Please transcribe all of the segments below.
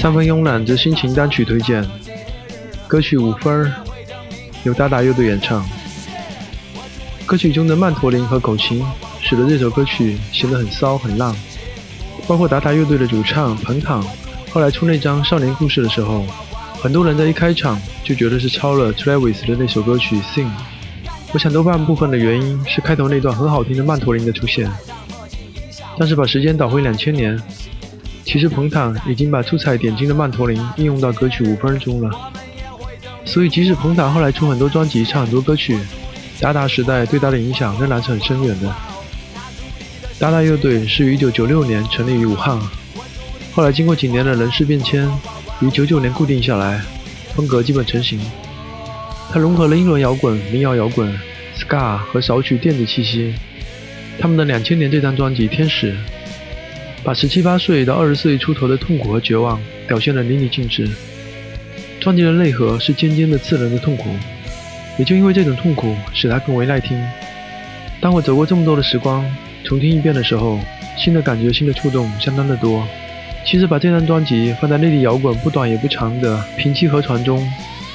三分慵懒之心情单曲推荐，歌曲五分，由达达乐队演唱。歌曲中的曼陀林和口琴，使得这首歌曲显得很骚很浪。包括达达乐队的主唱彭坦，后来出那张《少年故事》的时候，很多人在一开场就觉得是抄了 Travis 的那首歌曲《Sing》。我想多半部分的原因是开头那段很好听的曼陀林的出现。但是把时间倒回两千年。其实彭坦已经把出彩点睛的曼陀林应用到歌曲五分钟了，所以即使彭坦后来出很多专辑、唱很多歌曲，达达时代对他的影响仍然是很深远的。达达乐队是于1996年成立于武汉，后来经过几年的人事变迁，于99年固定下来，风格基本成型。它融合了英伦摇滚、民谣摇滚、ska 和少许电子气息。他们的2000年这张专辑《天使》。把十七八岁到二十岁出头的痛苦和绝望表现得淋漓尽致。专辑的内核是尖尖的、刺人的痛苦，也就因为这种痛苦，使它更为耐听。当我走过这么多的时光，重听一遍的时候，新的感觉、新的触动相当的多。其实把这张专辑放在内地摇滚不短也不长的平气河船中，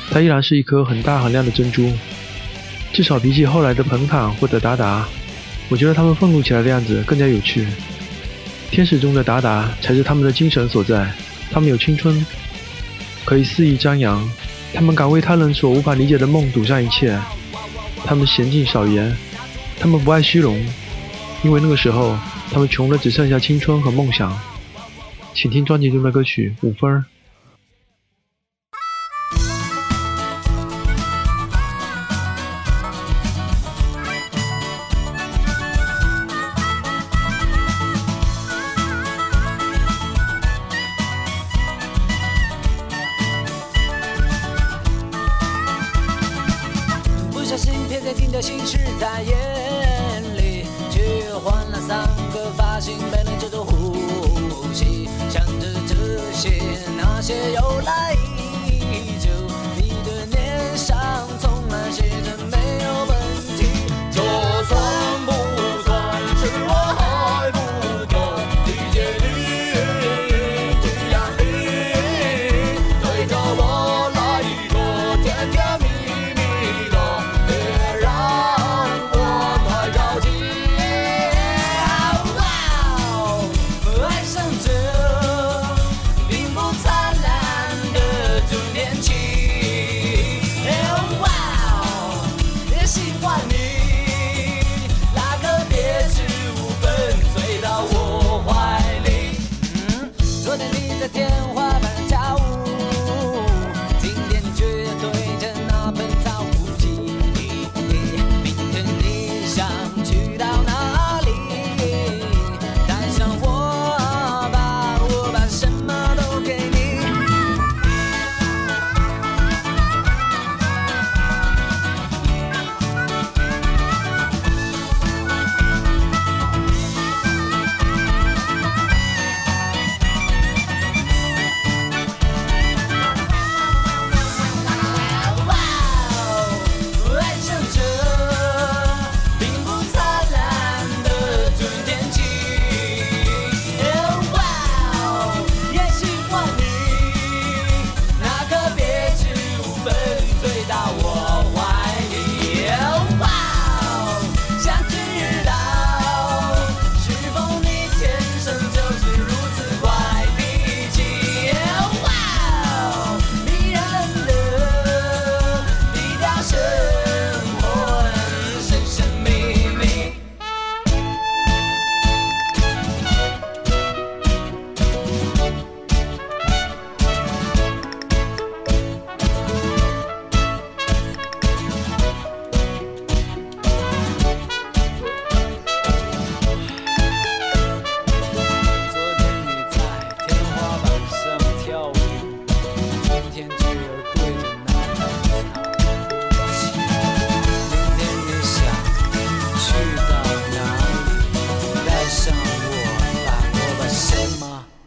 它依然是一颗很大很亮的珍珠。至少比起后来的彭坦或者达达，我觉得他们愤怒起来的样子更加有趣。天使中的达达才是他们的精神所在。他们有青春，可以肆意张扬。他们敢为他人所无法理解的梦赌上一切。他们娴静少言。他们不爱虚荣，因为那个时候他们穷的只剩下青春和梦想。请听专辑中的歌曲《五分》。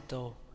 Santo.